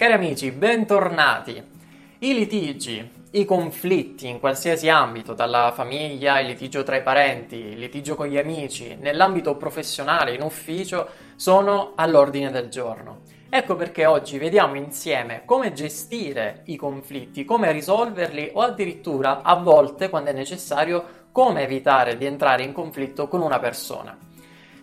Cari amici, bentornati. I litigi, i conflitti in qualsiasi ambito, dalla famiglia, il litigio tra i parenti, il litigio con gli amici, nell'ambito professionale, in ufficio, sono all'ordine del giorno. Ecco perché oggi vediamo insieme come gestire i conflitti, come risolverli o addirittura a volte, quando è necessario, come evitare di entrare in conflitto con una persona.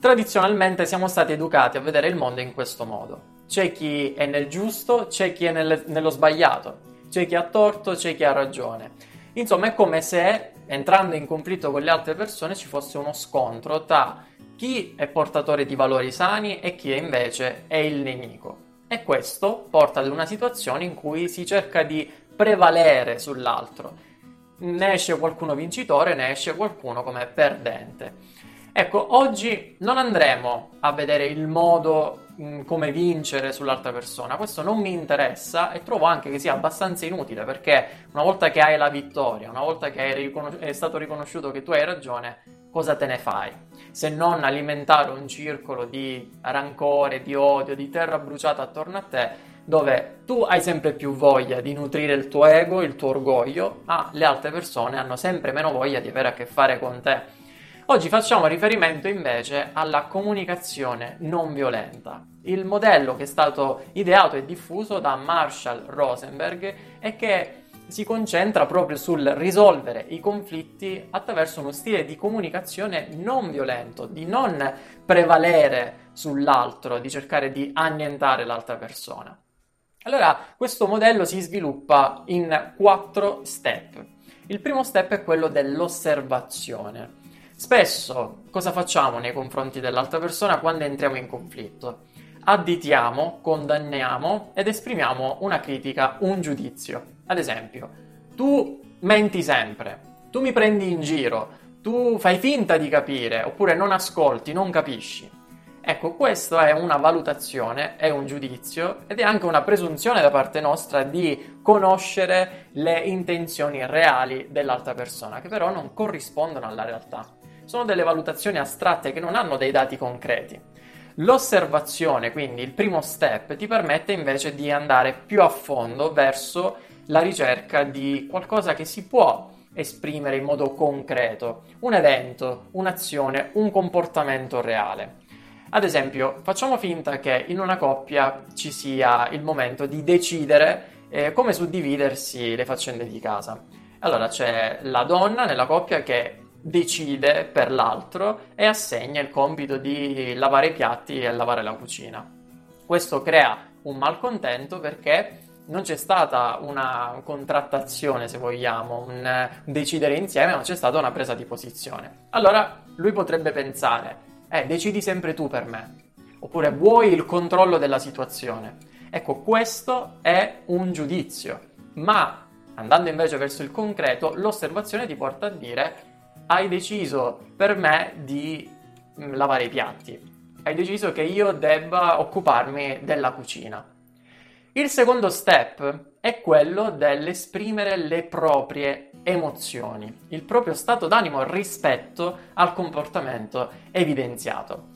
Tradizionalmente siamo stati educati a vedere il mondo in questo modo c'è chi è nel giusto, c'è chi è nel, nello sbagliato, c'è chi ha torto, c'è chi ha ragione. Insomma, è come se entrando in conflitto con le altre persone ci fosse uno scontro tra chi è portatore di valori sani e chi invece è il nemico. E questo porta ad una situazione in cui si cerca di prevalere sull'altro. Ne esce qualcuno vincitore, ne esce qualcuno come perdente. Ecco, oggi non andremo a vedere il modo Mm, come vincere sull'altra persona. Questo non mi interessa e trovo anche che sia abbastanza inutile perché una volta che hai la vittoria, una volta che riconos- è stato riconosciuto che tu hai ragione, cosa te ne fai? Se non alimentare un circolo di rancore, di odio, di terra bruciata attorno a te, dove tu hai sempre più voglia di nutrire il tuo ego, il tuo orgoglio, ma le altre persone hanno sempre meno voglia di avere a che fare con te. Oggi facciamo riferimento invece alla comunicazione non violenta. Il modello che è stato ideato e diffuso da Marshall Rosenberg e che si concentra proprio sul risolvere i conflitti attraverso uno stile di comunicazione non violento, di non prevalere sull'altro, di cercare di annientare l'altra persona. Allora, questo modello si sviluppa in quattro step. Il primo step è quello dell'osservazione. Spesso cosa facciamo nei confronti dell'altra persona quando entriamo in conflitto? Additiamo, condanniamo ed esprimiamo una critica, un giudizio. Ad esempio, tu menti sempre, tu mi prendi in giro, tu fai finta di capire oppure non ascolti, non capisci. Ecco, questa è una valutazione, è un giudizio ed è anche una presunzione da parte nostra di conoscere le intenzioni reali dell'altra persona, che però non corrispondono alla realtà sono delle valutazioni astratte che non hanno dei dati concreti. L'osservazione, quindi il primo step, ti permette invece di andare più a fondo verso la ricerca di qualcosa che si può esprimere in modo concreto, un evento, un'azione, un comportamento reale. Ad esempio, facciamo finta che in una coppia ci sia il momento di decidere eh, come suddividersi le faccende di casa. Allora c'è la donna nella coppia che decide per l'altro e assegna il compito di lavare i piatti e lavare la cucina. Questo crea un malcontento perché non c'è stata una contrattazione, se vogliamo, un decidere insieme, ma c'è stata una presa di posizione. Allora lui potrebbe pensare, eh, decidi sempre tu per me, oppure vuoi il controllo della situazione. Ecco, questo è un giudizio, ma andando invece verso il concreto, l'osservazione ti porta a dire hai deciso per me di mm, lavare i piatti. Hai deciso che io debba occuparmi della cucina. Il secondo step è quello dell'esprimere le proprie emozioni, il proprio stato d'animo rispetto al comportamento evidenziato.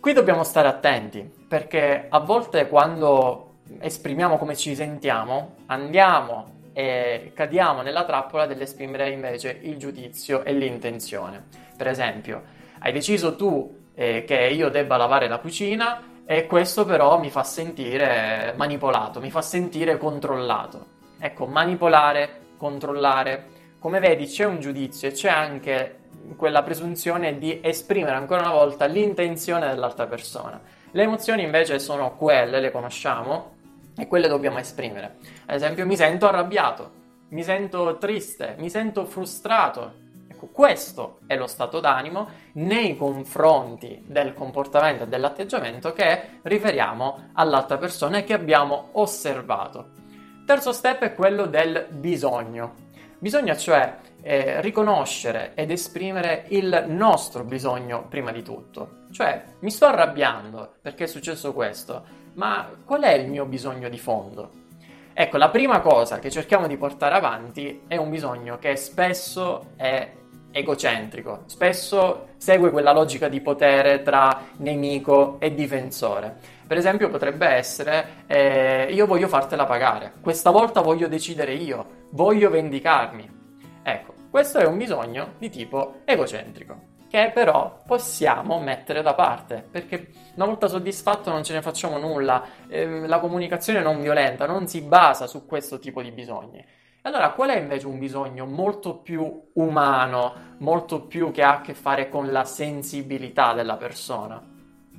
Qui dobbiamo stare attenti perché a volte quando esprimiamo come ci sentiamo andiamo e cadiamo nella trappola dell'esprimere invece il giudizio e l'intenzione. Per esempio, hai deciso tu eh, che io debba lavare la cucina e questo però mi fa sentire manipolato, mi fa sentire controllato. Ecco, manipolare, controllare. Come vedi c'è un giudizio e c'è anche quella presunzione di esprimere ancora una volta l'intenzione dell'altra persona. Le emozioni invece sono quelle, le conosciamo, e quelle dobbiamo esprimere. Ad esempio, mi sento arrabbiato, mi sento triste, mi sento frustrato. Ecco, questo è lo stato d'animo nei confronti del comportamento e dell'atteggiamento che riferiamo all'altra persona e che abbiamo osservato. Terzo step è quello del bisogno. Bisogna cioè eh, riconoscere ed esprimere il nostro bisogno prima di tutto. Cioè, mi sto arrabbiando perché è successo questo ma qual è il mio bisogno di fondo? Ecco, la prima cosa che cerchiamo di portare avanti è un bisogno che spesso è egocentrico, spesso segue quella logica di potere tra nemico e difensore. Per esempio potrebbe essere eh, io voglio fartela pagare, questa volta voglio decidere io, voglio vendicarmi. Ecco, questo è un bisogno di tipo egocentrico che però possiamo mettere da parte, perché una volta soddisfatto non ce ne facciamo nulla, eh, la comunicazione non violenta non si basa su questo tipo di bisogni. Allora, qual è invece un bisogno molto più umano, molto più che ha a che fare con la sensibilità della persona?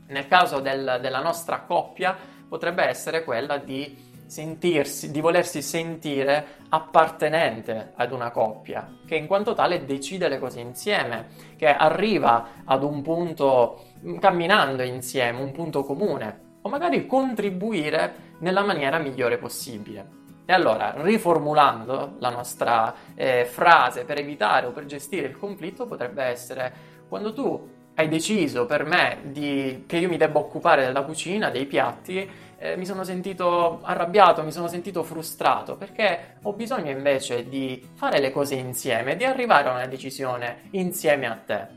Nel caso del, della nostra coppia potrebbe essere quella di sentirsi, di volersi sentire appartenente ad una coppia, che in quanto tale decide le cose insieme, che arriva ad un punto camminando insieme, un punto comune, o magari contribuire nella maniera migliore possibile. E allora, riformulando la nostra eh, frase per evitare o per gestire il conflitto, potrebbe essere quando tu hai deciso per me di, che io mi debba occupare della cucina, dei piatti, eh, mi sono sentito arrabbiato, mi sono sentito frustrato perché ho bisogno invece di fare le cose insieme, di arrivare a una decisione insieme a te.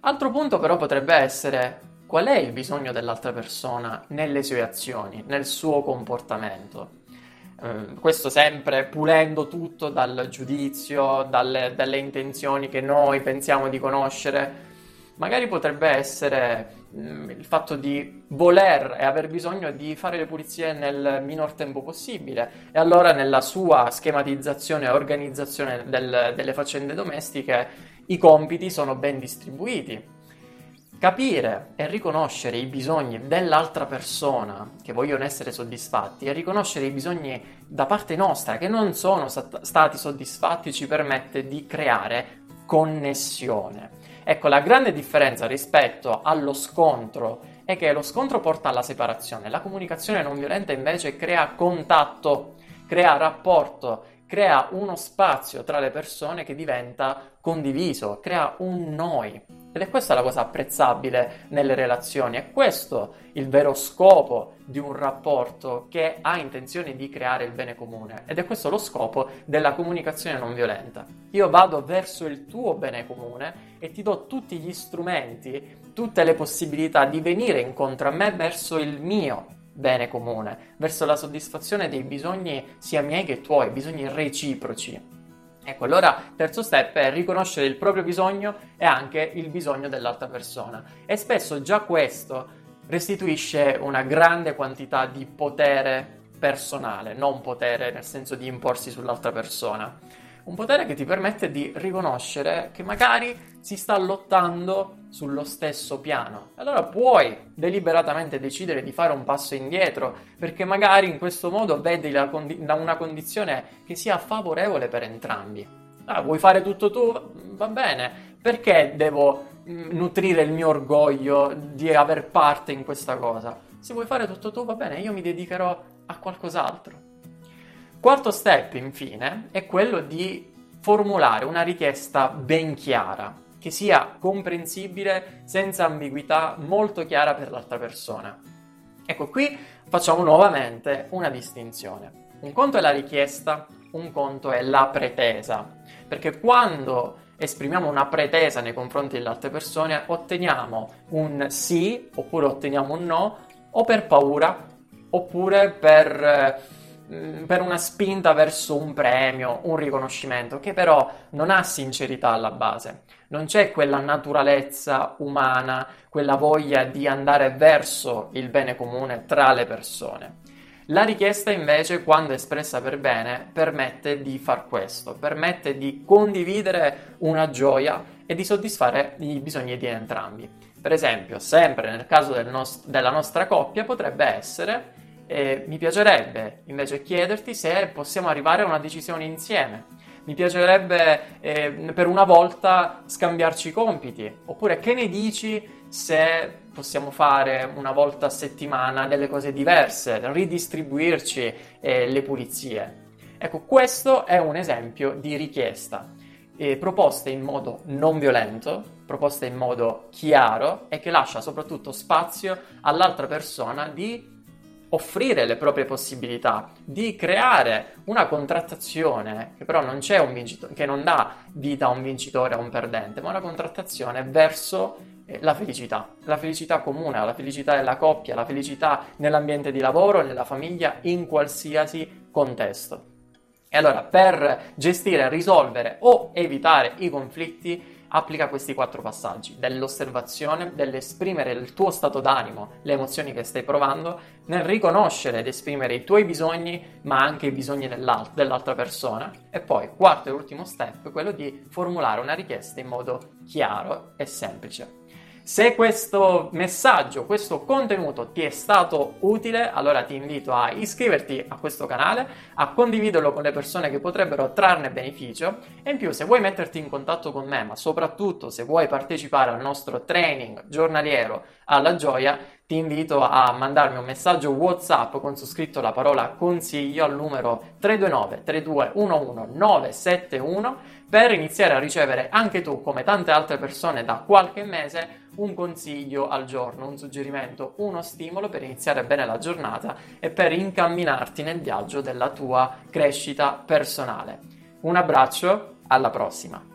Altro punto però potrebbe essere qual è il bisogno dell'altra persona nelle sue azioni, nel suo comportamento. Eh, questo sempre pulendo tutto dal giudizio, dalle, dalle intenzioni che noi pensiamo di conoscere magari potrebbe essere mh, mm, il fatto di voler e aver bisogno di fare le pulizie nel minor tempo possibile e allora nella sua schematizzazione e organizzazione del, delle faccende domestiche i compiti sono ben distribuiti. Capire e riconoscere i bisogni dell'altra persona che vogliono essere soddisfatti e riconoscere i bisogni da parte nostra che non sono sat- stati soddisfatti ci permette di creare connessione. Ecco, la grande differenza rispetto allo scontro è che lo scontro porta alla separazione, la comunicazione non violenta invece crea contatto, crea rapporto, crea uno spazio tra le persone che diventa condiviso, crea un noi. Ed è questa la cosa apprezzabile nelle relazioni, è questo il vero scopo di un rapporto che ha intenzione di creare il bene comune ed è questo lo scopo della comunicazione non violenta. Io vado verso il tuo bene comune e ti do tutti gli strumenti, tutte le possibilità di venire incontro a me verso il mio bene comune, verso la soddisfazione dei bisogni sia miei che tuoi, bisogni reciproci. Ecco, allora terzo step è riconoscere il proprio bisogno e anche il bisogno dell'altra persona. E spesso già questo restituisce una grande quantità di potere personale, non potere nel senso di imporsi sull'altra persona. Un potere che ti permette di riconoscere che magari si sta lottando sullo stesso piano. Allora puoi deliberatamente decidere di fare un passo indietro, perché magari in questo modo vedi la condi- una condizione che sia favorevole per entrambi. Ah, vuoi fare tutto tu? Va bene. Perché devo mm, nutrire il mio orgoglio di aver parte in questa cosa? Se vuoi fare tutto tu, va bene, io mi dedicherò a qualcos'altro. Quarto step, infine, è quello di formulare una richiesta ben chiara che sia comprensibile, senza ambiguità, molto chiara per l'altra persona. Ecco, qui facciamo nuovamente una distinzione. Un conto è la richiesta, un conto è la pretesa, perché quando esprimiamo una pretesa nei confronti delle altre persone otteniamo un sì oppure otteniamo un no o per paura oppure per eh, per una spinta verso un premio, un riconoscimento, che però non ha sincerità alla base. Non c'è quella naturalezza umana, quella voglia di andare verso il bene comune tra le persone. La richiesta invece, quando espressa per bene, permette di far questo, permette di condividere una gioia e di soddisfare i bisogni di entrambi. Per esempio, sempre nel caso del nost- della nostra coppia, potrebbe essere e mi piacerebbe invece chiederti se possiamo arrivare a una decisione insieme. Mi piacerebbe eh, per una volta scambiarci i compiti. Oppure che ne dici se possiamo fare una volta a settimana delle cose diverse, ridistribuirci eh, le pulizie? Ecco, questo è un esempio di richiesta. Eh, proposte in modo non violento, proposte in modo chiaro e che lascia soprattutto spazio all'altra persona di offrire le proprie possibilità, di creare una contrattazione che però non c'è un vincitore, che non dà vita a un vincitore o a un perdente, ma una contrattazione verso la felicità, la felicità comune, la felicità della coppia, la felicità nell'ambiente di lavoro, nella famiglia, in qualsiasi contesto. E allora, per gestire, risolvere o evitare i conflitti, applica questi quattro passaggi, dell'osservazione, dell'esprimere il tuo stato d'animo, le emozioni che stai provando, nel riconoscere ed esprimere i tuoi bisogni, ma anche i bisogni dell'altra persona. E poi, quarto e ultimo step, quello di formulare una richiesta in modo chiaro e semplice. Se questo messaggio, questo contenuto ti è stato utile, allora ti invito a iscriverti a questo canale, a condividerlo con le persone che potrebbero trarne beneficio. E in più se vuoi metterti in contatto con me, ma soprattutto se vuoi partecipare al nostro training giornaliero alla gioia, ti invito a mandarmi un messaggio WhatsApp con su scritto la parola consiglio al numero 329 3211 971 per iniziare a ricevere anche tu, come tante altre persone da qualche mese, un consiglio al giorno, un suggerimento, uno stimolo per iniziare bene la giornata e per incamminarti nel viaggio della tua crescita personale. Un abbraccio, alla prossima!